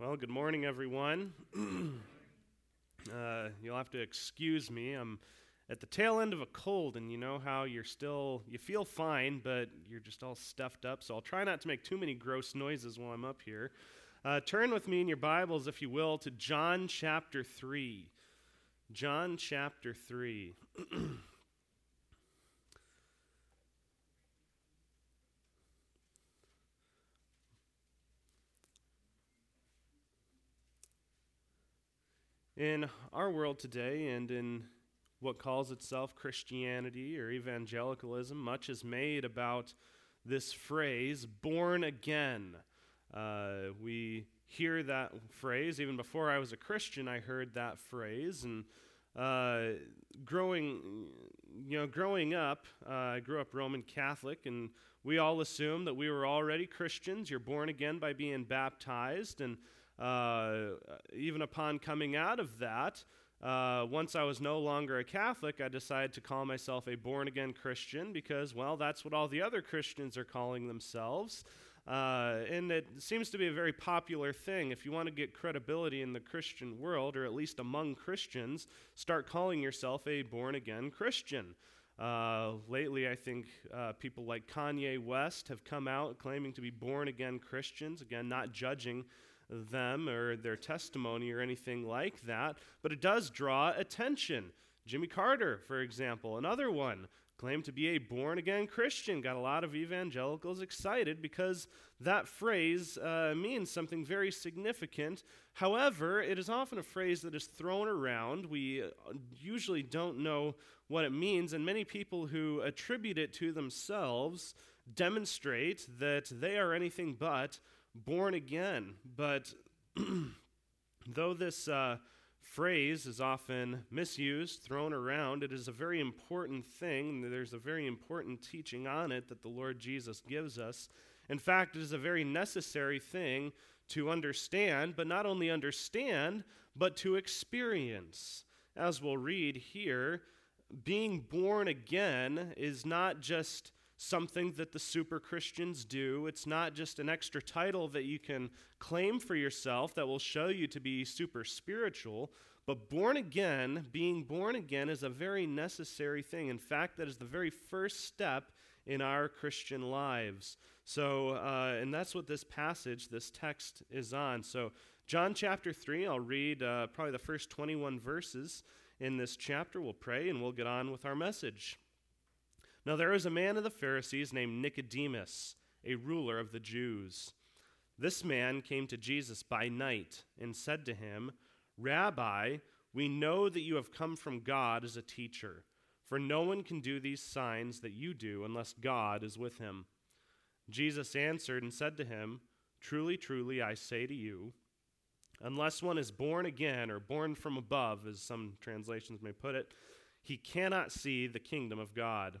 Well, good morning, everyone. uh, you'll have to excuse me. I'm at the tail end of a cold, and you know how you're still, you feel fine, but you're just all stuffed up, so I'll try not to make too many gross noises while I'm up here. Uh, turn with me in your Bibles, if you will, to John chapter 3. John chapter 3. In our world today and in what calls itself Christianity or evangelicalism, much is made about this phrase, born again. Uh, we hear that phrase. Even before I was a Christian, I heard that phrase. And uh, growing, you know, growing up, uh, I grew up Roman Catholic, and we all assumed that we were already Christians. You're born again by being baptized, and uh, even upon coming out of that, uh, once I was no longer a Catholic, I decided to call myself a born again Christian because, well, that's what all the other Christians are calling themselves. Uh, and it seems to be a very popular thing. If you want to get credibility in the Christian world, or at least among Christians, start calling yourself a born again Christian. Uh, lately, I think uh, people like Kanye West have come out claiming to be born again Christians. Again, not judging them or their testimony or anything like that, but it does draw attention. Jimmy Carter, for example, another one, claimed to be a born again Christian. Got a lot of evangelicals excited because that phrase uh, means something very significant. However, it is often a phrase that is thrown around. We uh, usually don't know what it means, and many people who attribute it to themselves demonstrate that they are anything but born again. But though this uh, phrase is often misused, thrown around, it is a very important thing. There's a very important teaching on it that the Lord Jesus gives us. In fact, it is a very necessary thing to understand, but not only understand, but to experience. As we'll read here, being born again is not just something that the super Christians do. It's not just an extra title that you can claim for yourself that will show you to be super spiritual. But born again, being born again, is a very necessary thing. In fact, that is the very first step in our Christian lives. So, uh, and that's what this passage, this text is on. So, John chapter 3, I'll read uh, probably the first 21 verses in this chapter. We'll pray and we'll get on with our message. Now there was a man of the Pharisees named Nicodemus, a ruler of the Jews. This man came to Jesus by night and said to him, Rabbi, we know that you have come from God as a teacher, for no one can do these signs that you do unless God is with him. Jesus answered and said to him, Truly, truly, I say to you, unless one is born again or born from above, as some translations may put it, he cannot see the kingdom of God.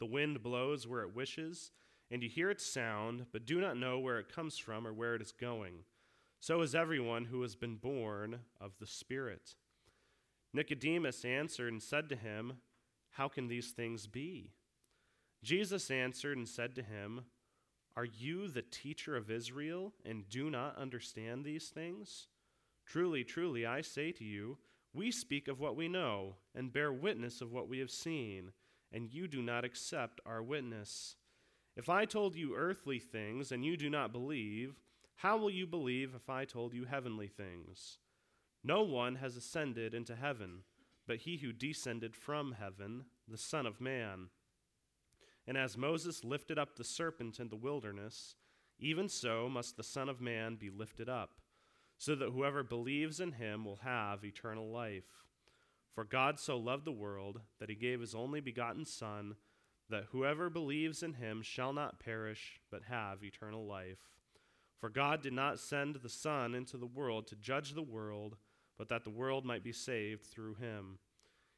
The wind blows where it wishes, and you hear its sound, but do not know where it comes from or where it is going. So is everyone who has been born of the Spirit. Nicodemus answered and said to him, How can these things be? Jesus answered and said to him, Are you the teacher of Israel and do not understand these things? Truly, truly, I say to you, we speak of what we know and bear witness of what we have seen and you do not accept our witness. If I told you earthly things and you do not believe, how will you believe if I told you heavenly things? No one has ascended into heaven, but he who descended from heaven, the Son of Man. And as Moses lifted up the serpent in the wilderness, even so must the Son of Man be lifted up, so that whoever believes in him will have eternal life. For God so loved the world that he gave his only begotten Son, that whoever believes in him shall not perish, but have eternal life. For God did not send the Son into the world to judge the world, but that the world might be saved through him.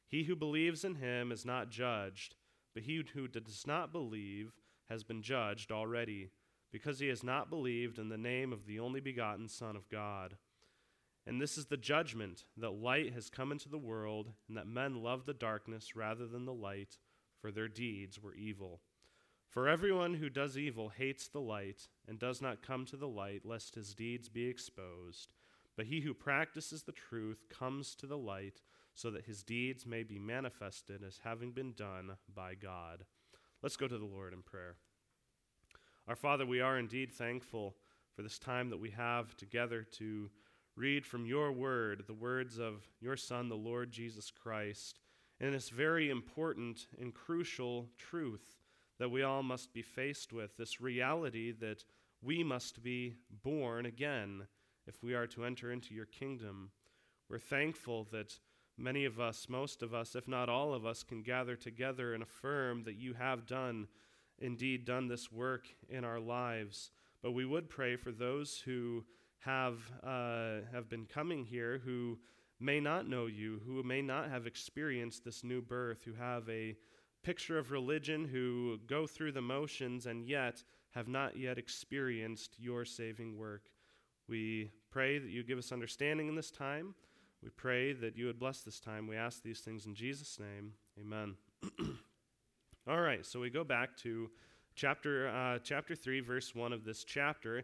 He who believes in him is not judged, but he who does not believe has been judged already, because he has not believed in the name of the only begotten Son of God. And this is the judgment that light has come into the world, and that men love the darkness rather than the light, for their deeds were evil. For everyone who does evil hates the light and does not come to the light, lest his deeds be exposed. But he who practices the truth comes to the light, so that his deeds may be manifested as having been done by God. Let's go to the Lord in prayer. Our Father, we are indeed thankful for this time that we have together to read from your word, the words of your Son, the Lord Jesus Christ, and this very important and crucial truth that we all must be faced with this reality that we must be born again if we are to enter into your kingdom. We're thankful that many of us, most of us, if not all of us, can gather together and affirm that you have done, indeed, done this work in our lives. But we would pray for those who have, uh, have been coming here who may not know you, who may not have experienced this new birth, who have a picture of religion who go through the motions and yet have not yet experienced your saving work. We pray that you give us understanding in this time. We pray that you would bless this time. We ask these things in Jesus' name. Amen. All right, so we go back to chapter, uh, chapter 3, verse 1 of this chapter.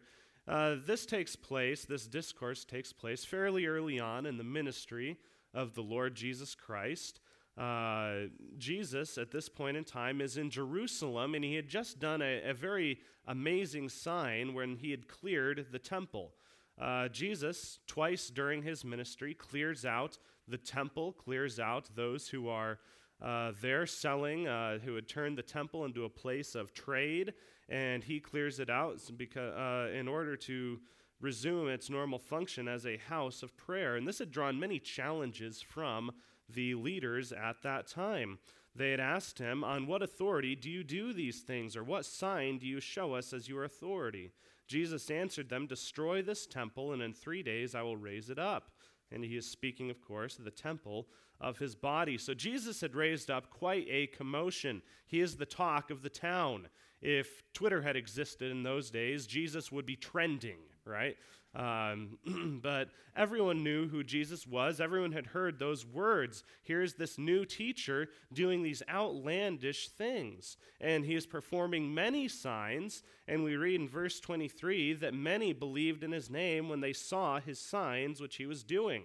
Uh, this takes place, this discourse takes place fairly early on in the ministry of the Lord Jesus Christ. Uh, Jesus, at this point in time, is in Jerusalem, and he had just done a, a very amazing sign when he had cleared the temple. Uh, Jesus, twice during his ministry, clears out the temple, clears out those who are uh, there selling, uh, who had turned the temple into a place of trade, and he clears it out because, uh, in order to resume its normal function as a house of prayer. And this had drawn many challenges from the leaders at that time. They had asked him, On what authority do you do these things, or what sign do you show us as your authority? Jesus answered them, Destroy this temple, and in three days I will raise it up. And he is speaking, of course, of the temple of his body. So Jesus had raised up quite a commotion. He is the talk of the town. If Twitter had existed in those days, Jesus would be trending, right? Um, but everyone knew who Jesus was. Everyone had heard those words. Here's this new teacher doing these outlandish things. And he is performing many signs. And we read in verse 23 that many believed in his name when they saw his signs which he was doing.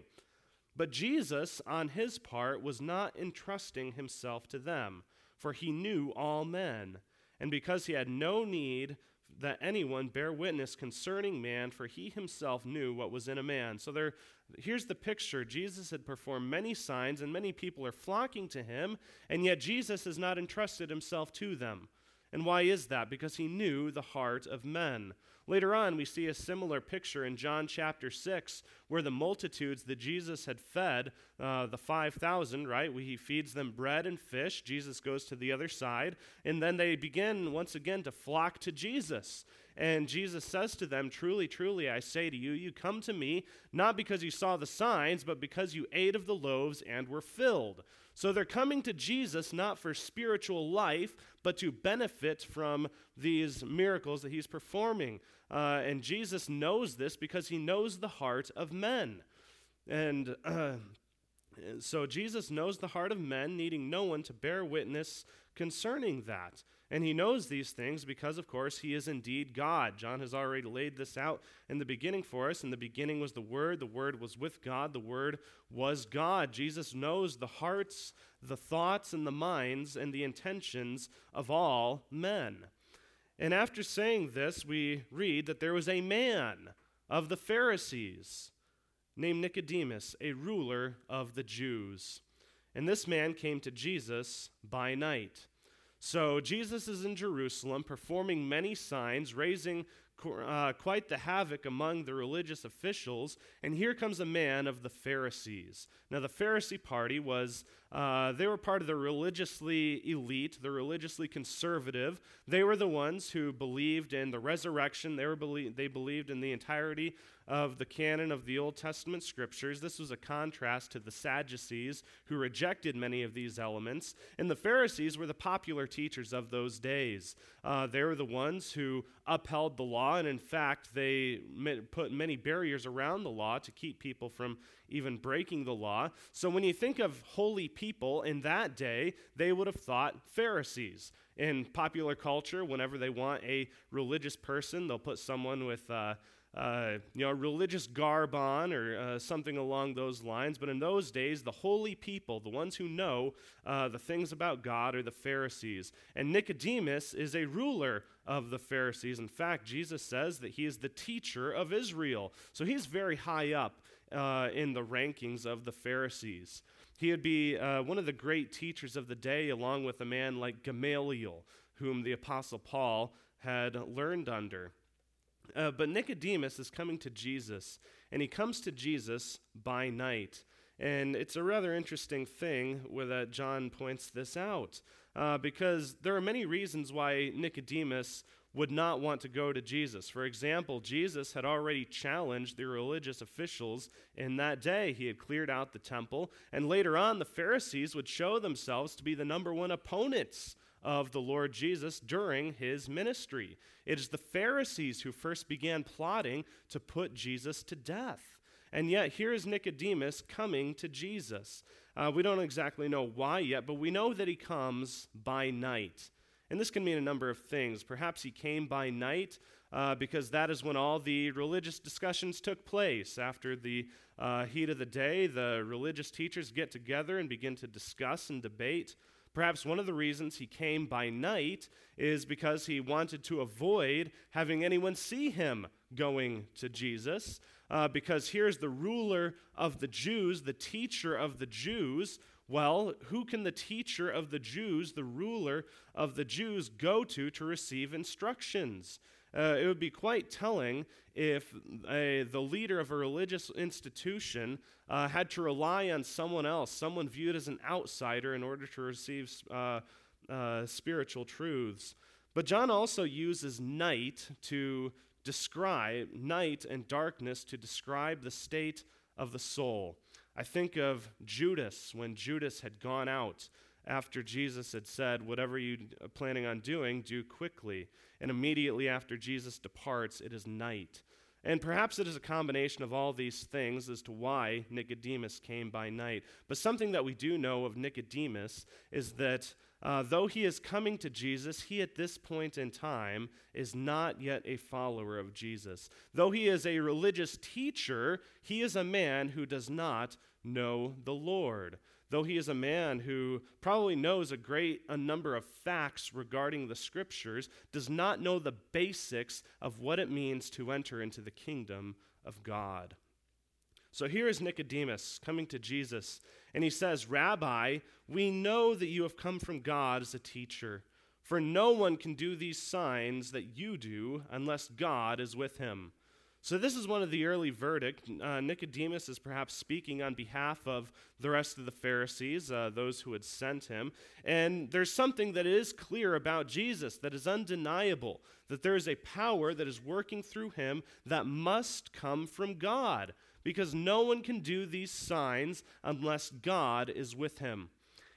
But Jesus, on his part, was not entrusting himself to them, for he knew all men. And because he had no need that anyone bear witness concerning man, for he himself knew what was in a man. So there, here's the picture Jesus had performed many signs, and many people are flocking to him, and yet Jesus has not entrusted himself to them. And why is that? Because he knew the heart of men. Later on, we see a similar picture in John chapter 6, where the multitudes that Jesus had fed, uh, the 5,000, right? He feeds them bread and fish. Jesus goes to the other side. And then they begin once again to flock to Jesus. And Jesus says to them, Truly, truly, I say to you, you come to me not because you saw the signs, but because you ate of the loaves and were filled. So they're coming to Jesus not for spiritual life, but to benefit from these miracles that he's performing. Uh, and Jesus knows this because he knows the heart of men. And uh, so Jesus knows the heart of men, needing no one to bear witness concerning that. And he knows these things because, of course, he is indeed God. John has already laid this out in the beginning for us. In the beginning was the Word, the Word was with God, the Word was God. Jesus knows the hearts, the thoughts, and the minds and the intentions of all men. And after saying this, we read that there was a man of the Pharisees named Nicodemus, a ruler of the Jews. And this man came to Jesus by night. So Jesus is in Jerusalem performing many signs, raising uh, quite the havoc among the religious officials. And here comes a man of the Pharisees. Now, the Pharisee party was Uh, they were part of the religiously elite, the religiously conservative. They were the ones who believed in the resurrection. They, were belie- they believed in the entirety of the canon of the Old Testament scriptures. This was a contrast to the Sadducees, who rejected many of these elements. And the Pharisees were the popular teachers of those days. Uh, they were the ones who upheld the law, and in fact, they put many barriers around the law to keep people from even breaking the law. So when you think of holy people in that day, they would have thought Pharisees. In popular culture, whenever they want a religious person, they'll put someone with. Uh, uh, you know, religious garb on or uh, something along those lines. But in those days, the holy people, the ones who know uh, the things about God, are the Pharisees. And Nicodemus is a ruler of the Pharisees. In fact, Jesus says that he is the teacher of Israel. So he's very high up uh, in the rankings of the Pharisees. He would be uh, one of the great teachers of the day, along with a man like Gamaliel, whom the Apostle Paul had learned under. Uh, but Nicodemus is coming to Jesus, and he comes to Jesus by night. And it's a rather interesting thing where that John points this out, uh, because there are many reasons why Nicodemus would not want to go to Jesus. For example, Jesus had already challenged the religious officials in that day. He had cleared out the temple, and later on, the Pharisees would show themselves to be the number one opponents of the Lord Jesus during his ministry. It is the Pharisees who first began plotting to put Jesus to death. And yet, here is Nicodemus coming to Jesus. Uh, we don't exactly know why yet, but we know that he comes by night. And this can mean a number of things. Perhaps he came by night uh, because that is when all the religious discussions took place. After the uh, heat of the day, the religious teachers get together and begin to discuss and debate Perhaps one of the reasons he came by night is because he wanted to avoid having anyone see him going to Jesus. Uh, because here's the ruler of the Jews, the teacher of the Jews. Well, who can the teacher of the Jews, the ruler of the Jews, go to to receive instructions? Uh, it would be quite telling if a, the leader of a religious institution uh, had to rely on someone else, someone viewed as an outsider, in order to receive uh, uh, spiritual truths. But John also uses night to describe, night and darkness to describe the state of the soul. I think of Judas when Judas had gone out after Jesus had said, Whatever you're planning on doing, do quickly. And immediately after Jesus departs, it is night. And perhaps it is a combination of all these things as to why Nicodemus came by night. But something that we do know of Nicodemus is that uh, though he is coming to Jesus, he at this point in time is not yet a follower of Jesus. Though he is a religious teacher, he is a man who does not know the Lord though he is a man who probably knows a great a number of facts regarding the scriptures, does not know the basics of what it means to enter into the kingdom of God. So here is Nicodemus coming to Jesus, and he says, Rabbi, we know that you have come from God as a teacher, for no one can do these signs that you do unless God is with him. So, this is one of the early verdict. Uh, Nicodemus is perhaps speaking on behalf of the rest of the Pharisees, uh, those who had sent him. And there's something that is clear about Jesus that is undeniable that there is a power that is working through him that must come from God, because no one can do these signs unless God is with him.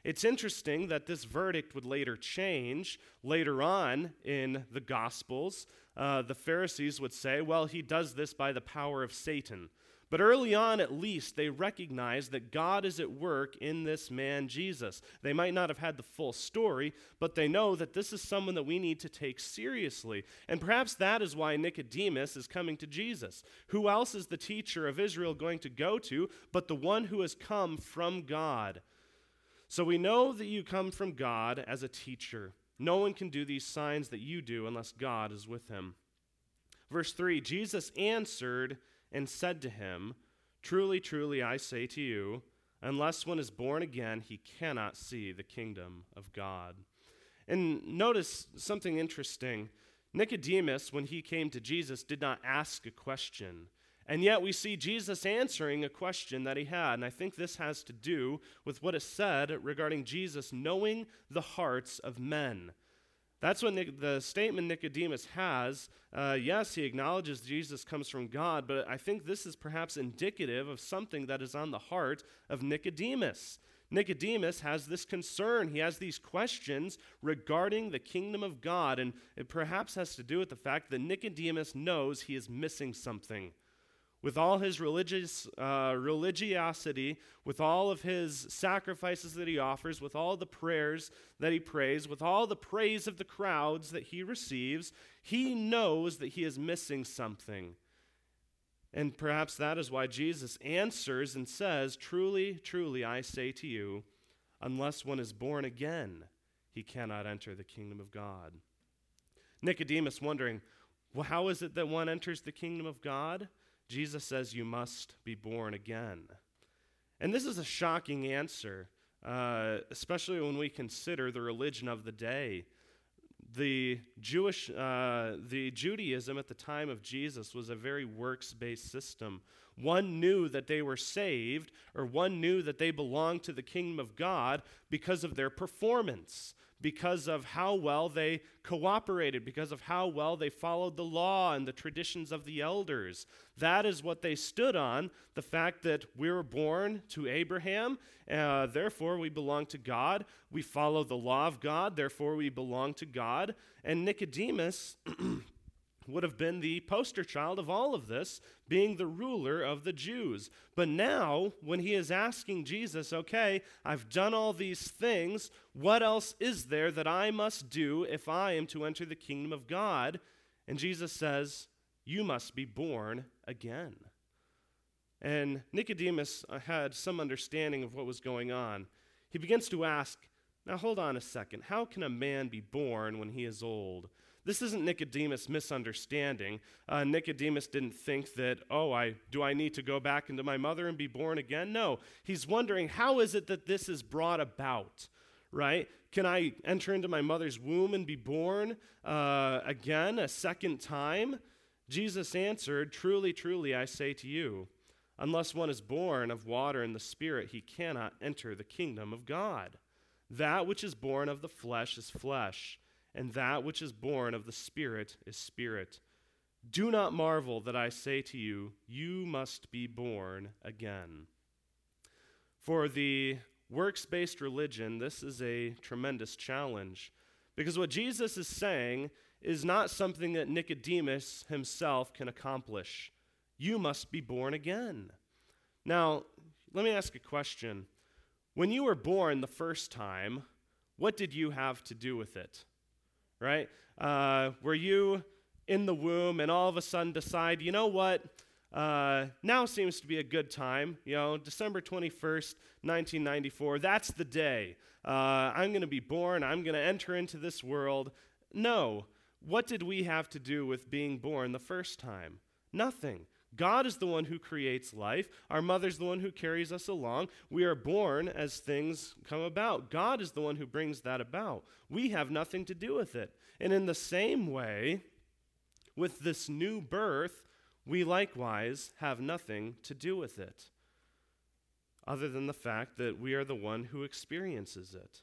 It's interesting that this verdict would later change later on in the Gospels uh, the Pharisees would say, well, he does this by the power of Satan. But early on, at least, they recognized that God is at work in this man, Jesus. They might not have had the full story, but they know that this is someone that we need to take seriously. And perhaps that is why Nicodemus is coming to Jesus. Who else is the teacher of Israel going to go to but the one who has come from God? So we know that you come from God as a teacher. No one can do these signs that you do unless God is with him. Verse 3 Jesus answered and said to him, Truly, truly, I say to you, unless one is born again, he cannot see the kingdom of God. And notice something interesting. Nicodemus, when he came to Jesus, did not ask a question. And yet we see Jesus answering a question that he had. And I think this has to do with what is said regarding Jesus knowing the hearts of men. That's what Nic- the statement Nicodemus has. Uh, yes, he acknowledges Jesus comes from God, but I think this is perhaps indicative of something that is on the heart of Nicodemus. Nicodemus has this concern. He has these questions regarding the kingdom of God, and it perhaps has to do with the fact that Nicodemus knows he is missing something with all his religious uh, religiosity, with all of his sacrifices that he offers, with all the prayers that he prays, with all the praise of the crowds that he receives, he knows that he is missing something. And perhaps that is why Jesus answers and says, Truly, truly, I say to you, unless one is born again, he cannot enter the kingdom of God. Nicodemus wondering, well, how is it that one enters the kingdom of God? Jesus says, You must be born again. And this is a shocking answer, uh, especially when we consider the religion of the day. The Jewish, uh, the Judaism at the time of Jesus was a very works based system. One knew that they were saved, or one knew that they belonged to the kingdom of God because of their performance because of how well they cooperated, because of how well they followed the law and the traditions of the elders. That is what they stood on the fact that we were born to Abraham, uh, therefore we belong to God. We follow the law of God, therefore we belong to God. And Nicodemus. would have been the poster child of all of this, being the ruler of the Jews. But now, when he is asking Jesus, okay, I've done all these things, what else is there that I must do if I am to enter the kingdom of God? And Jesus says, You must be born again. And Nicodemus had some understanding of what was going on. He begins to ask, Now hold on a second, how can a man be born when he is old? This isn't Nicodemus misunderstanding. Uh, Nicodemus didn't think that, oh, I, do I need to go back into my mother and be born again? No. He's wondering, how is it that this is brought about? Right? Can I enter into my mother's womb and be born uh, again a second time? Jesus answered, Truly, truly, I say to you, unless one is born of water and the Spirit, he cannot enter the kingdom of God. That which is born of the flesh is flesh and that which is born of the Spirit is spirit. Do not marvel that I say to you, You must be born again. For the works based religion, this is a tremendous challenge. Because what Jesus is saying is not something that Nicodemus himself can accomplish. You must be born again. Now, let me ask a question. When you were born the first time, what did you have to do with it? Right? Uh, were you in the womb and all of a sudden decide, you know what? Uh, now seems to be a good time. You know, December 21st, 1994, that's the day. Uh, I'm going to be born. I'm going to enter into this world. No. What did we have to do with being born the first time? Nothing. God is the one who creates life. Our mother's the one who carries us along. We are born as things come about. God is the one who brings that about. We have nothing to do with it. And in the same way, with this new birth, we likewise have nothing to do with it, other than the fact that we are the one who experiences it.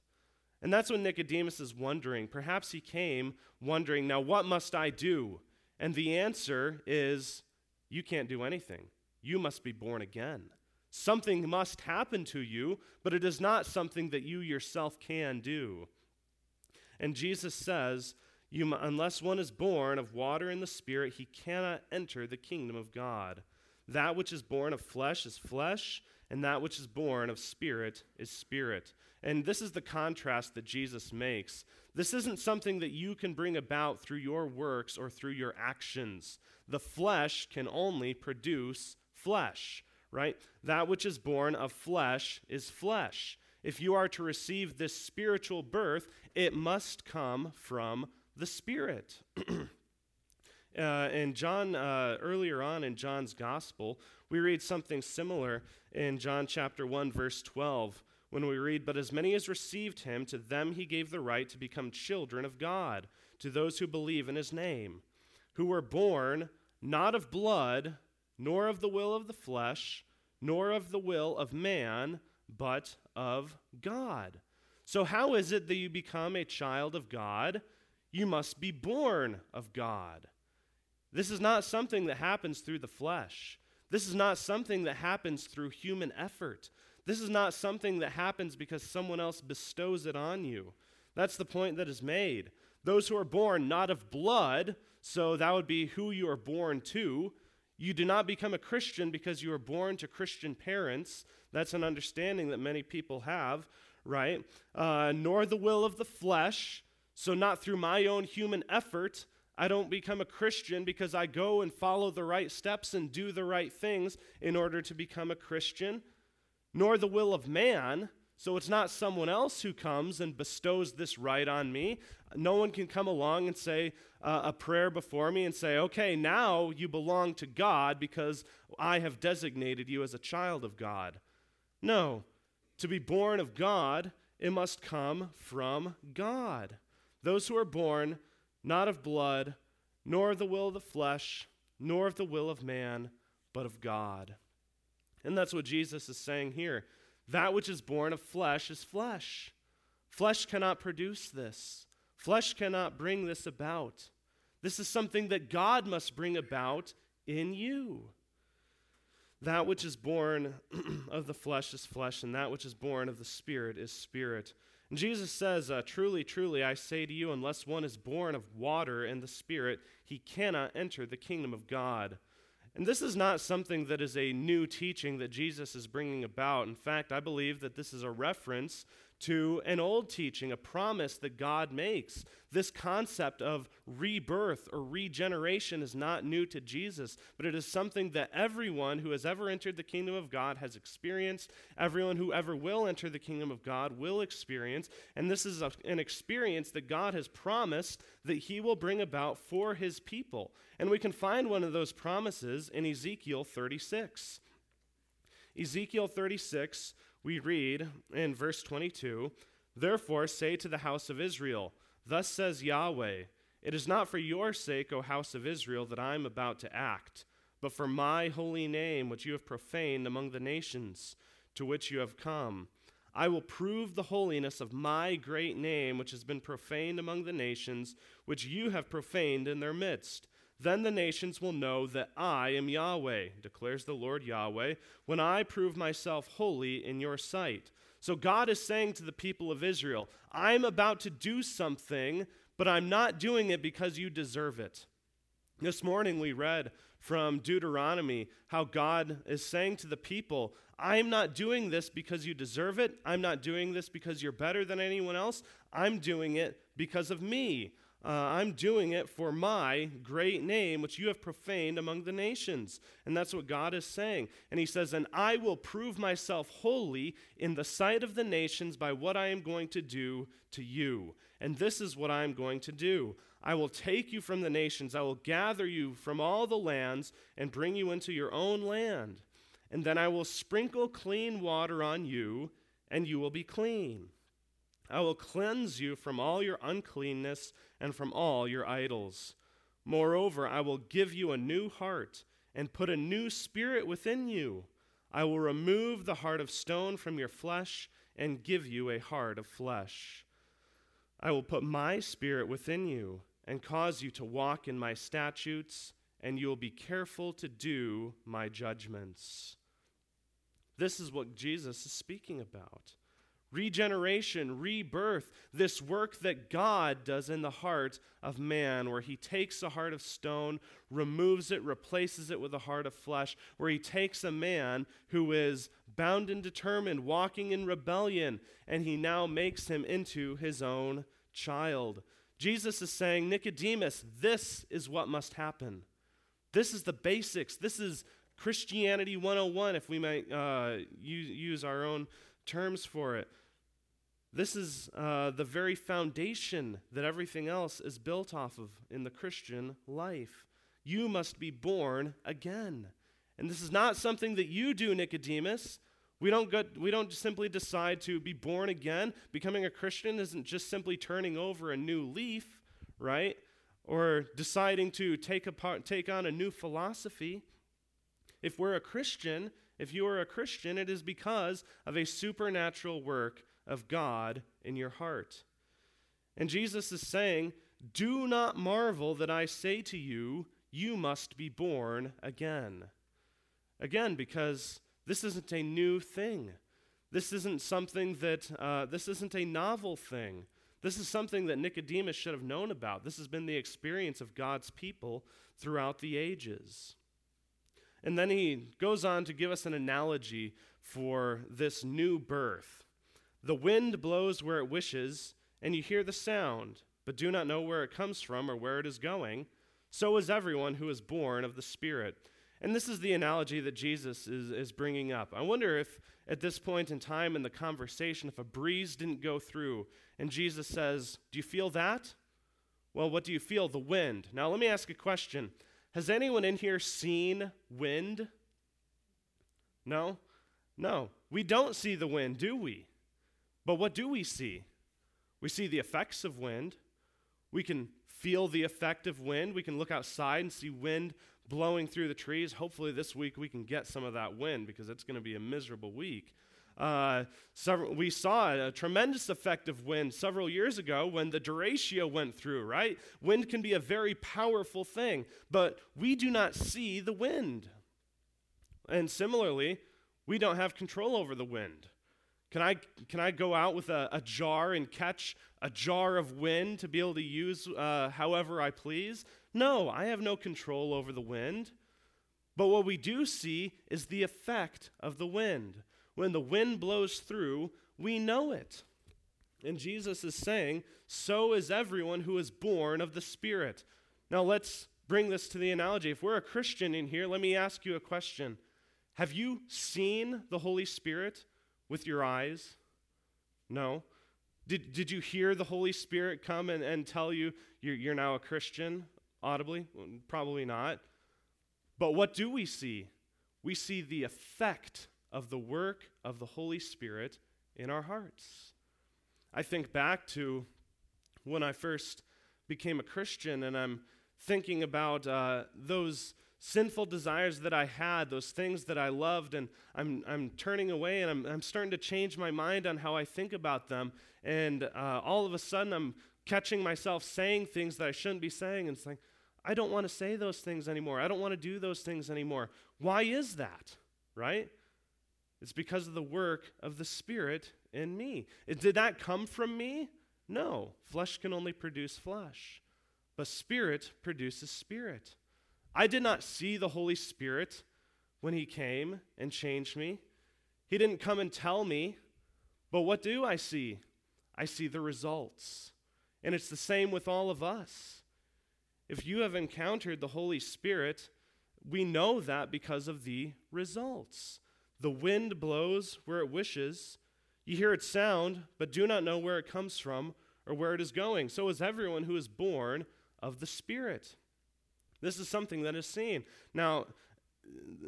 And that's what Nicodemus is wondering. Perhaps he came wondering, now what must I do? And the answer is, you can't do anything. You must be born again. Something must happen to you, but it is not something that you yourself can do. And Jesus says, you, unless one is born of water and the Spirit, he cannot enter the kingdom of God. That which is born of flesh is flesh, and that which is born of spirit is spirit. And this is the contrast that Jesus makes. This isn't something that you can bring about through your works or through your actions. The flesh can only produce flesh, right? That which is born of flesh is flesh. If you are to receive this spiritual birth, it must come from the Spirit. uh, and John, uh, earlier on in John's gospel, we read something similar in John chapter 1, verse 12 when we read, But as many as received him, to them he gave the right to become children of God, to those who believe in his name, who were born not of blood, nor of the will of the flesh, nor of the will of man, but of God. So, how is it that you become a child of God? You must be born of God. This is not something that happens through the flesh. This is not something that happens through human effort. This is not something that happens because someone else bestows it on you. That's the point that is made. Those who are born not of blood, so that would be who you are born to. You do not become a Christian because you are born to Christian parents. That's an understanding that many people have, right? Uh, nor the will of the flesh, so not through my own human effort. I don't become a Christian because I go and follow the right steps and do the right things in order to become a Christian, nor the will of man. So it's not someone else who comes and bestows this right on me. No one can come along and say uh, a prayer before me and say, okay, now you belong to God because I have designated you as a child of God. No, to be born of God, it must come from God. Those who are born not of blood, nor of the will of the flesh, nor of the will of man, but of God. And that's what Jesus is saying here. That which is born of flesh is flesh. Flesh cannot produce this, flesh cannot bring this about. This is something that God must bring about in you. That which is born of the flesh is flesh, and that which is born of the Spirit is spirit. And Jesus says, uh, Truly, truly, I say to you, unless one is born of water and the Spirit, he cannot enter the kingdom of God. And this is not something that is a new teaching that Jesus is bringing about. In fact, I believe that this is a reference to an old teaching, a promise that God makes. This concept of rebirth or regeneration is not new to Jesus, but it is something that everyone who has ever entered the kingdom of God has experienced. Everyone who ever will enter the kingdom of God will experience. And this is a, an experience that God has promised that He will bring about for His people. And we can find one of those promises in Ezekiel 36. Ezekiel 36 we read in verse 22 Therefore say to the house of Israel, Thus says Yahweh, It is not for your sake, O house of Israel, that I am about to act, but for my holy name, which you have profaned among the nations to which you have come. I will prove the holiness of my great name, which has been profaned among the nations, which you have profaned in their midst. Then the nations will know that I am Yahweh, declares the Lord Yahweh, when I prove myself holy in your sight. So God is saying to the people of Israel, I'm about to do something, but I'm not doing it because you deserve it. This morning we read from Deuteronomy how God is saying to the people, I'm not doing this because you deserve it. I'm not doing this because you're better than anyone else. I'm doing it because of me. Uh, I'm doing it for my great name, which you have profaned among the nations. And that's what God is saying. And he says, And I will prove myself holy in the sight of the nations by what I am going to do to you. And this is what I am going to do I will take you from the nations, I will gather you from all the lands, and bring you into your own land. And then I will sprinkle clean water on you, and you will be clean. I will cleanse you from all your uncleanness and from all your idols. Moreover, I will give you a new heart and put a new spirit within you. I will remove the heart of stone from your flesh and give you a heart of flesh. I will put my spirit within you and cause you to walk in my statutes, and you will be careful to do my judgments. This is what Jesus is speaking about regeneration, rebirth, this work that God does in the heart of man, where he takes a heart of stone, removes it, replaces it with a heart of flesh, where he takes a man who is bound and determined, walking in rebellion, and he now makes him into his own child. Jesus is saying, Nicodemus, this is what must happen. This is the basics. This is Christianity 101, if we might uh, use, use our own terms for it. This is uh, the very foundation that everything else is built off of in the Christian life. You must be born again. And this is not something that you do, Nicodemus. We don't, get, we don't simply decide to be born again. Becoming a Christian isn't just simply turning over a new leaf, right? Or deciding to take, apart, take on a new philosophy. If we're a Christian, if you are a Christian, it is because of a supernatural work of God in your heart. And Jesus is saying, Do not marvel that I say to you, you must be born again. Again, because this isn't a new thing. This isn't something that, uh, this isn't a novel thing. This is something that Nicodemus should have known about. This has been the experience of God's people throughout the ages. And then he goes on to give us an analogy for this new birth. The wind blows where it wishes, and you hear the sound, but do not know where it comes from or where it is going. So is everyone who is born of the Spirit. And this is the analogy that Jesus is, is bringing up. I wonder if at this point in time in the conversation, if a breeze didn't go through and Jesus says, Do you feel that? Well, what do you feel? The wind. Now, let me ask a question Has anyone in here seen wind? No? No. We don't see the wind, do we? But what do we see? We see the effects of wind. We can feel the effect of wind. We can look outside and see wind blowing through the trees. Hopefully, this week we can get some of that wind because it's going to be a miserable week. Uh, several, we saw a tremendous effect of wind several years ago when the derecho went through, right? Wind can be a very powerful thing, but we do not see the wind. And similarly, we don't have control over the wind. Can I, can I go out with a, a jar and catch a jar of wind to be able to use uh, however I please? No, I have no control over the wind. But what we do see is the effect of the wind. When the wind blows through, we know it. And Jesus is saying, So is everyone who is born of the Spirit. Now let's bring this to the analogy. If we're a Christian in here, let me ask you a question Have you seen the Holy Spirit with your eyes? No. Did, did you hear the Holy Spirit come and, and tell you you're, you're now a Christian? audibly? Probably not. But what do we see? We see the effect of the work of the Holy Spirit in our hearts. I think back to when I first became a Christian and I'm thinking about uh, those sinful desires that I had, those things that I loved, and I'm, I'm turning away and I'm, I'm starting to change my mind on how I think about them. And uh, all of a sudden, I'm catching myself saying things that I shouldn't be saying. And it's like, I don't want to say those things anymore. I don't want to do those things anymore. Why is that? Right? It's because of the work of the Spirit in me. Did that come from me? No. Flesh can only produce flesh, but Spirit produces Spirit. I did not see the Holy Spirit when He came and changed me. He didn't come and tell me, but what do I see? I see the results. And it's the same with all of us. If you have encountered the Holy Spirit, we know that because of the results. The wind blows where it wishes. You hear its sound, but do not know where it comes from or where it is going. So is everyone who is born of the Spirit. This is something that is seen. Now,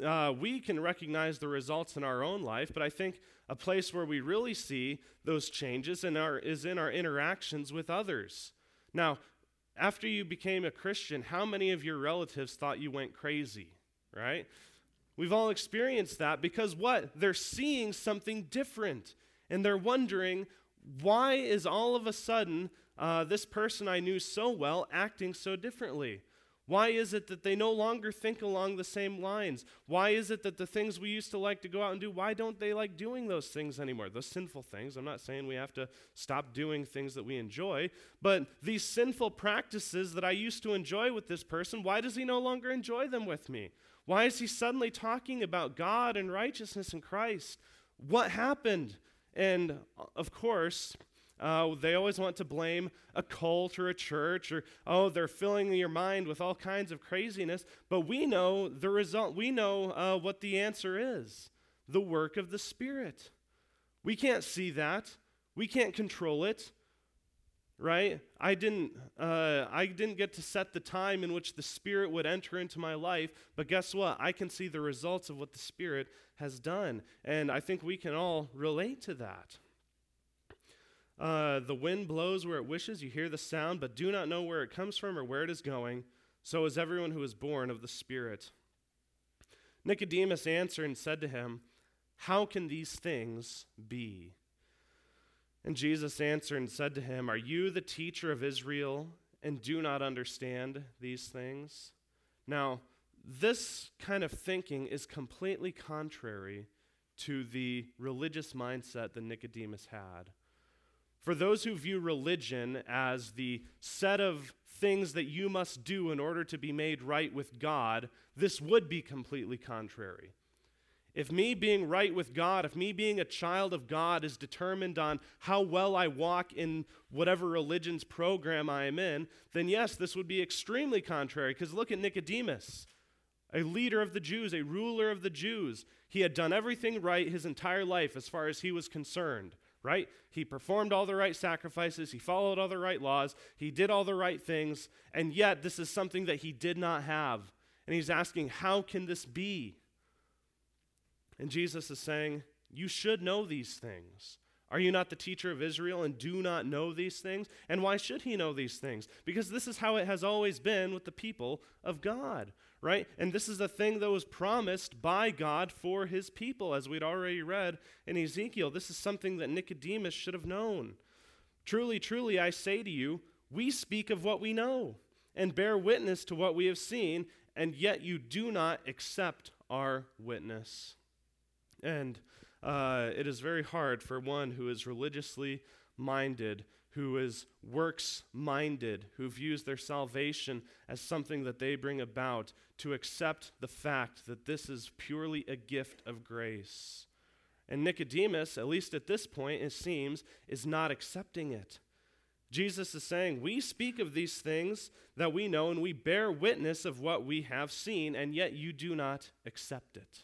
uh, we can recognize the results in our own life, but I think a place where we really see those changes in our, is in our interactions with others. Now, after you became a Christian, how many of your relatives thought you went crazy, right? We've all experienced that because what? They're seeing something different and they're wondering, why is all of a sudden uh, this person I knew so well acting so differently? Why is it that they no longer think along the same lines? Why is it that the things we used to like to go out and do, why don't they like doing those things anymore? Those sinful things. I'm not saying we have to stop doing things that we enjoy, but these sinful practices that I used to enjoy with this person, why does he no longer enjoy them with me? Why is he suddenly talking about God and righteousness in Christ? What happened? And of course, uh, they always want to blame a cult or a church or, oh, they're filling your mind with all kinds of craziness. But we know the result. We know uh, what the answer is the work of the Spirit. We can't see that, we can't control it. Right? I didn't, uh, I didn't get to set the time in which the Spirit would enter into my life, but guess what? I can see the results of what the Spirit has done. And I think we can all relate to that. Uh, the wind blows where it wishes, you hear the sound, but do not know where it comes from or where it is going. So is everyone who is born of the Spirit. Nicodemus answered and said to him, How can these things be? And Jesus answered and said to him, Are you the teacher of Israel and do not understand these things? Now, this kind of thinking is completely contrary to the religious mindset that Nicodemus had. For those who view religion as the set of things that you must do in order to be made right with God, this would be completely contrary. If me being right with God, if me being a child of God is determined on how well I walk in whatever religion's program I am in, then yes, this would be extremely contrary. Because look at Nicodemus, a leader of the Jews, a ruler of the Jews. He had done everything right his entire life as far as he was concerned, right? He performed all the right sacrifices, he followed all the right laws, he did all the right things, and yet this is something that he did not have. And he's asking, How can this be? And Jesus is saying, You should know these things. Are you not the teacher of Israel and do not know these things? And why should he know these things? Because this is how it has always been with the people of God, right? And this is a thing that was promised by God for his people, as we'd already read in Ezekiel. This is something that Nicodemus should have known. Truly, truly, I say to you, we speak of what we know and bear witness to what we have seen, and yet you do not accept our witness. And uh, it is very hard for one who is religiously minded, who is works minded, who views their salvation as something that they bring about, to accept the fact that this is purely a gift of grace. And Nicodemus, at least at this point, it seems, is not accepting it. Jesus is saying, We speak of these things that we know, and we bear witness of what we have seen, and yet you do not accept it.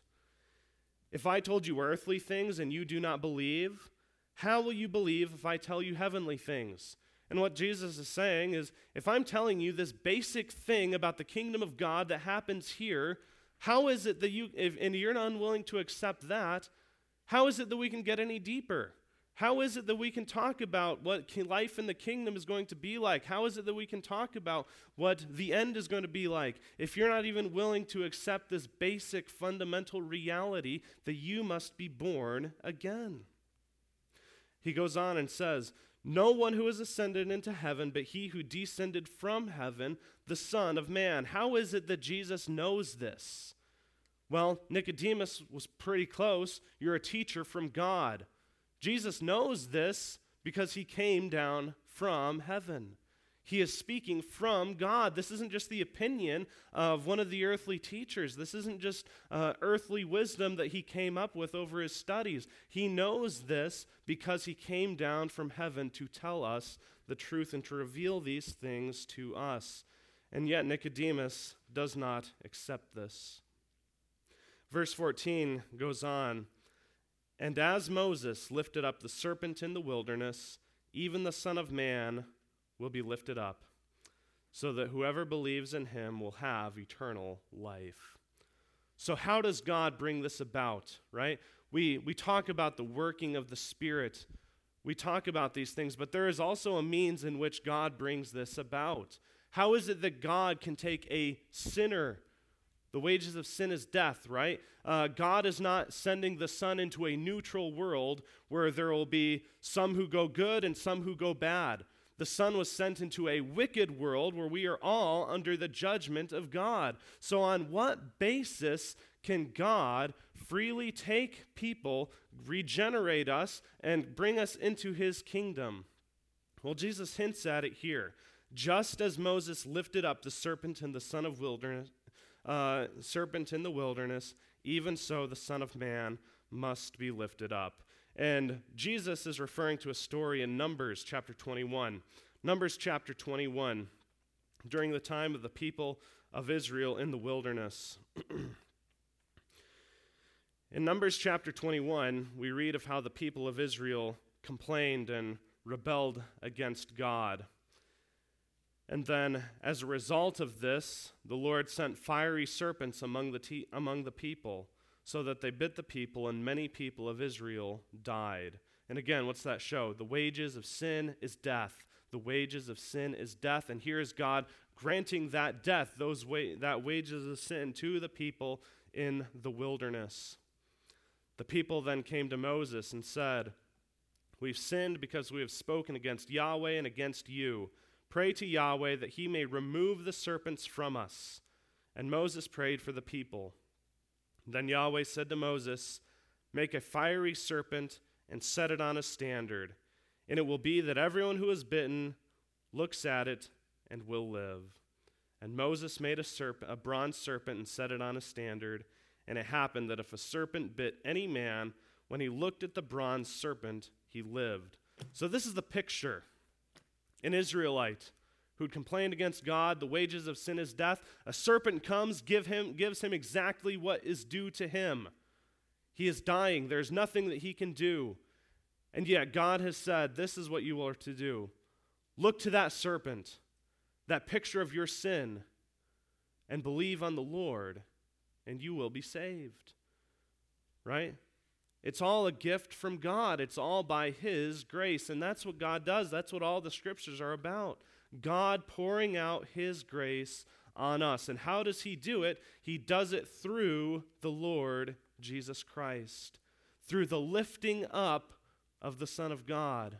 If I told you earthly things and you do not believe, how will you believe if I tell you heavenly things? And what Jesus is saying is if I'm telling you this basic thing about the kingdom of God that happens here, how is it that you, if, and you're not unwilling to accept that, how is it that we can get any deeper? How is it that we can talk about what life in the kingdom is going to be like? How is it that we can talk about what the end is going to be like if you're not even willing to accept this basic fundamental reality that you must be born again? He goes on and says, No one who has ascended into heaven, but he who descended from heaven, the Son of Man. How is it that Jesus knows this? Well, Nicodemus was pretty close. You're a teacher from God. Jesus knows this because he came down from heaven. He is speaking from God. This isn't just the opinion of one of the earthly teachers. This isn't just uh, earthly wisdom that he came up with over his studies. He knows this because he came down from heaven to tell us the truth and to reveal these things to us. And yet, Nicodemus does not accept this. Verse 14 goes on and as Moses lifted up the serpent in the wilderness, even the Son of Man will be lifted up, so that whoever believes in him will have eternal life. So, how does God bring this about, right? We, we talk about the working of the Spirit. We talk about these things, but there is also a means in which God brings this about. How is it that God can take a sinner the wages of sin is death, right? Uh, God is not sending the Son into a neutral world where there will be some who go good and some who go bad. The Son was sent into a wicked world where we are all under the judgment of God. So, on what basis can God freely take people, regenerate us, and bring us into his kingdom? Well, Jesus hints at it here. Just as Moses lifted up the serpent and the son of wilderness, uh, serpent in the wilderness, even so the Son of Man must be lifted up. And Jesus is referring to a story in Numbers chapter 21. Numbers chapter 21, during the time of the people of Israel in the wilderness. in Numbers chapter 21, we read of how the people of Israel complained and rebelled against God. And then, as a result of this, the Lord sent fiery serpents among the, te- among the people, so that they bit the people, and many people of Israel died. And again, what's that show? The wages of sin is death. The wages of sin is death. And here is God granting that death, those wa- that wages of sin to the people in the wilderness. The people then came to Moses and said, We've sinned because we have spoken against Yahweh and against you. Pray to Yahweh that he may remove the serpents from us. And Moses prayed for the people. Then Yahweh said to Moses, Make a fiery serpent and set it on a standard, and it will be that everyone who is bitten looks at it and will live. And Moses made a, serpent, a bronze serpent and set it on a standard. And it happened that if a serpent bit any man, when he looked at the bronze serpent, he lived. So, this is the picture. An Israelite who'd complained against God, the wages of sin is death. A serpent comes, give him, gives him exactly what is due to him. He is dying. There's nothing that he can do. And yet, God has said, This is what you are to do. Look to that serpent that picture of your sin and believe on the Lord, and you will be saved. Right? It's all a gift from God. It's all by His grace. And that's what God does. That's what all the scriptures are about. God pouring out His grace on us. And how does He do it? He does it through the Lord Jesus Christ, through the lifting up of the Son of God.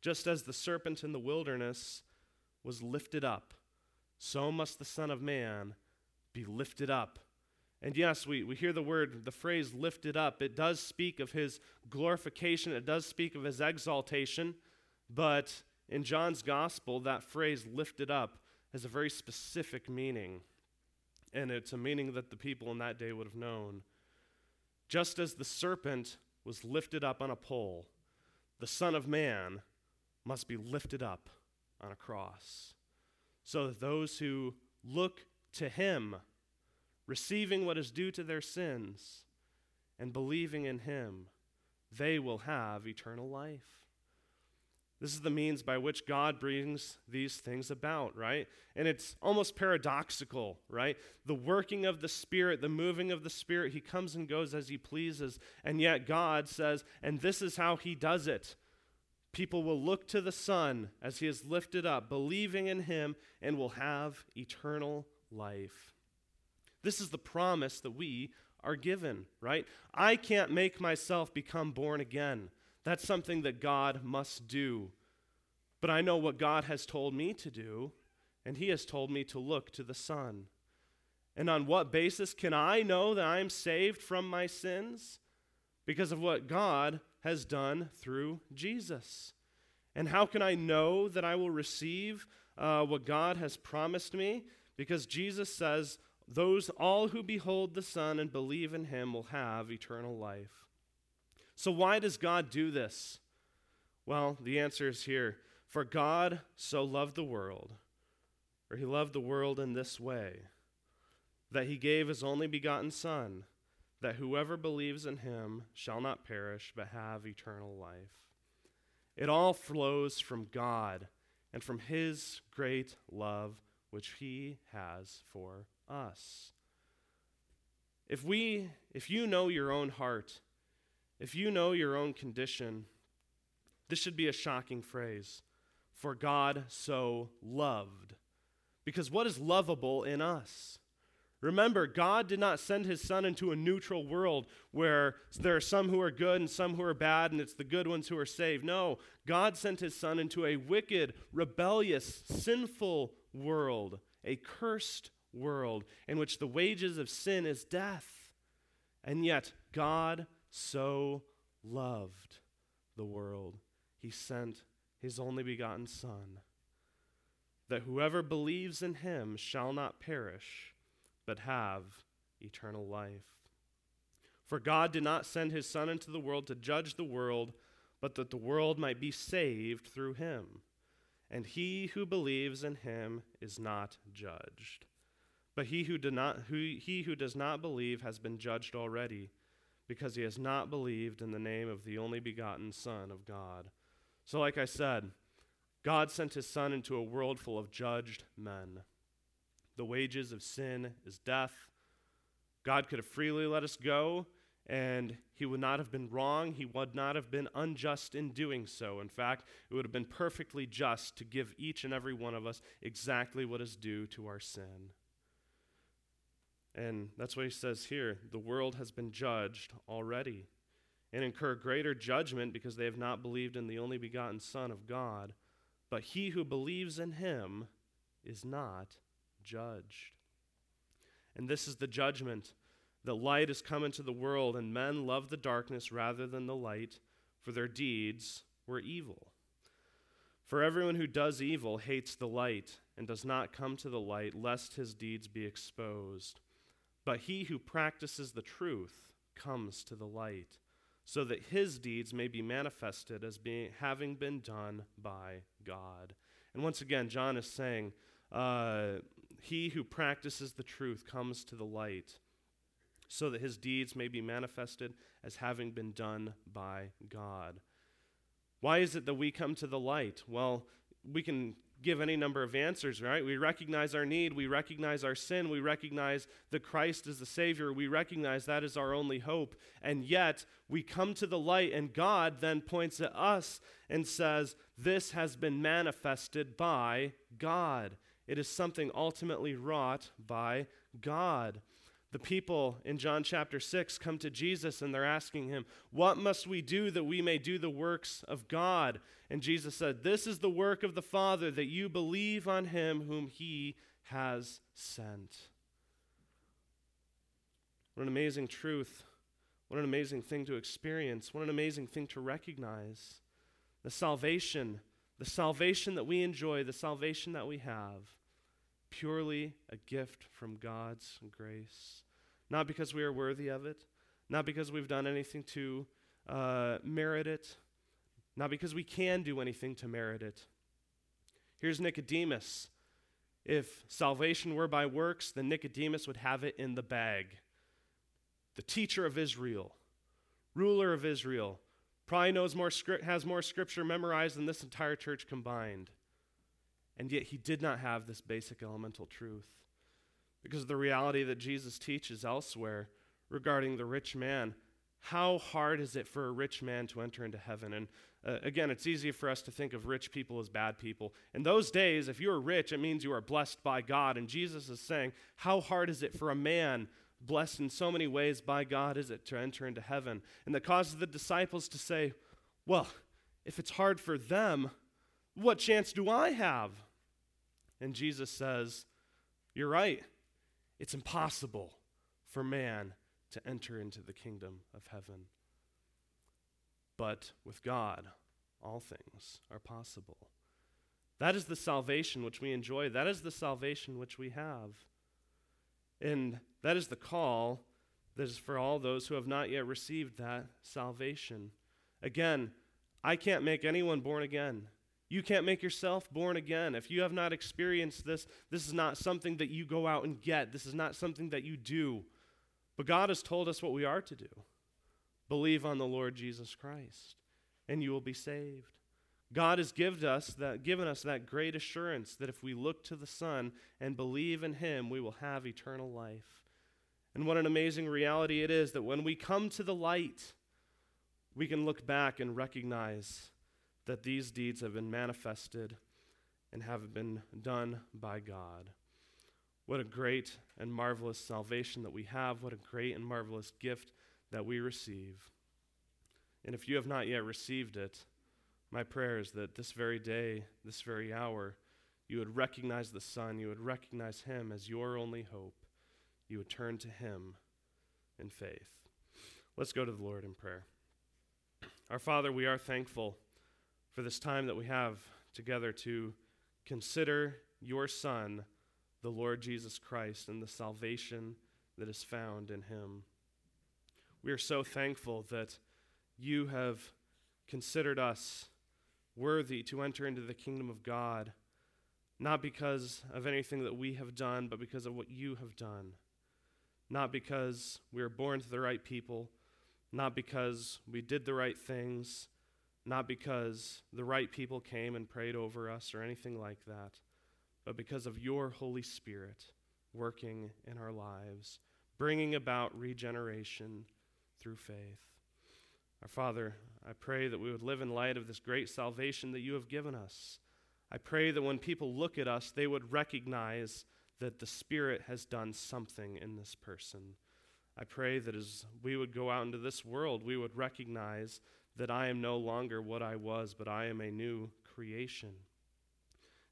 Just as the serpent in the wilderness was lifted up, so must the Son of Man be lifted up. And yes, we, we hear the word, the phrase lifted up. It does speak of his glorification, it does speak of his exaltation, but in John's gospel, that phrase lifted up has a very specific meaning. And it's a meaning that the people in that day would have known. Just as the serpent was lifted up on a pole, the Son of Man must be lifted up on a cross, so that those who look to him, receiving what is due to their sins, and believing in him, they will have eternal life. This is the means by which God brings these things about, right? And it's almost paradoxical, right? The working of the Spirit, the moving of the Spirit, He comes and goes as He pleases. And yet God says, and this is how He does it People will look to the Son as he is lifted up, believing in him, and will have eternal life. This is the promise that we are given, right? I can't make myself become born again. That's something that God must do. But I know what God has told me to do, and He has told me to look to the Son. And on what basis can I know that I am saved from my sins? Because of what God has done through Jesus. And how can I know that I will receive uh, what God has promised me? Because Jesus says, Those all who behold the Son and believe in him will have eternal life. So, why does God do this? Well, the answer is here. For God so loved the world, or he loved the world in this way, that he gave his only begotten Son that whoever believes in him shall not perish, but have eternal life. It all flows from God and from his great love, which he has for us. If we if you know your own heart, if you know your own condition, this should be a shocking phrase. For God so loved. Because what is lovable in us? Remember, God did not send his son into a neutral world where there are some who are good and some who are bad, and it's the good ones who are saved. No, God sent his son into a wicked, rebellious, sinful world, a cursed world in which the wages of sin is death. And yet, God so loved the world, he sent his only begotten Son, that whoever believes in him shall not perish but have eternal life. For God did not send his Son into the world to judge the world, but that the world might be saved through him. And he who believes in him is not judged. But he who, not, who, he who does not believe has been judged already, because he has not believed in the name of the only begotten Son of God. So, like I said, God sent his Son into a world full of judged men. The wages of sin is death. God could have freely let us go, and he would not have been wrong. He would not have been unjust in doing so. In fact, it would have been perfectly just to give each and every one of us exactly what is due to our sin. And that's what he says here the world has been judged already and incur greater judgment because they have not believed in the only begotten Son of God. But he who believes in him is not judged. And this is the judgment the light has come into the world, and men love the darkness rather than the light, for their deeds were evil. For everyone who does evil hates the light and does not come to the light, lest his deeds be exposed. But he who practices the truth comes to the light, so that his deeds may be manifested as being, having been done by God. And once again, John is saying, uh, He who practices the truth comes to the light, so that his deeds may be manifested as having been done by God. Why is it that we come to the light? Well, we can give any number of answers, right? We recognize our need, we recognize our sin, we recognize that Christ is the Savior, we recognize that is our only hope. And yet, we come to the light, and God then points at us and says, This has been manifested by God. It is something ultimately wrought by God. The people in John chapter 6 come to Jesus and they're asking him, What must we do that we may do the works of God? And Jesus said, This is the work of the Father, that you believe on him whom he has sent. What an amazing truth. What an amazing thing to experience. What an amazing thing to recognize. The salvation, the salvation that we enjoy, the salvation that we have, purely a gift from God's grace. Not because we are worthy of it, not because we've done anything to uh, merit it, not because we can do anything to merit it. Here's Nicodemus. If salvation were by works, then Nicodemus would have it in the bag. The teacher of Israel, ruler of Israel, probably knows more has more scripture memorized than this entire church combined. And yet he did not have this basic elemental truth. Because the reality that Jesus teaches elsewhere regarding the rich man, how hard is it for a rich man to enter into heaven? And uh, again, it's easy for us to think of rich people as bad people. In those days, if you are rich, it means you are blessed by God. And Jesus is saying, how hard is it for a man blessed in so many ways by God is it to enter into heaven? And that causes the disciples to say, well, if it's hard for them, what chance do I have? And Jesus says, You're right. It's impossible for man to enter into the kingdom of heaven. But with God, all things are possible. That is the salvation which we enjoy. That is the salvation which we have. And that is the call that is for all those who have not yet received that salvation. Again, I can't make anyone born again. You can't make yourself born again. If you have not experienced this, this is not something that you go out and get. This is not something that you do. But God has told us what we are to do believe on the Lord Jesus Christ, and you will be saved. God has given us that, given us that great assurance that if we look to the Son and believe in Him, we will have eternal life. And what an amazing reality it is that when we come to the light, we can look back and recognize that these deeds have been manifested and have been done by God. What a great and marvelous salvation that we have. What a great and marvelous gift that we receive. And if you have not yet received it, my prayer is that this very day, this very hour, you would recognize the Son, you would recognize Him as your only hope. You would turn to Him in faith. Let's go to the Lord in prayer. Our Father, we are thankful for this time that we have together to consider your Son, the Lord Jesus Christ, and the salvation that is found in him. We are so thankful that you have considered us worthy to enter into the kingdom of God, not because of anything that we have done, but because of what you have done. Not because we were born to the right people, not because we did the right things, not because the right people came and prayed over us or anything like that, but because of your Holy Spirit working in our lives, bringing about regeneration through faith. Our Father, I pray that we would live in light of this great salvation that you have given us. I pray that when people look at us, they would recognize that the Spirit has done something in this person. I pray that as we would go out into this world, we would recognize that I am no longer what I was, but I am a new creation.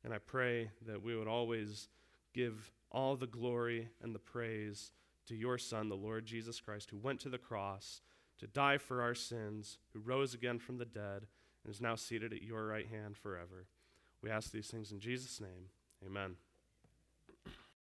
And I pray that we would always give all the glory and the praise to your Son, the Lord Jesus Christ, who went to the cross to die for our sins, who rose again from the dead, and is now seated at your right hand forever. We ask these things in Jesus' name. Amen.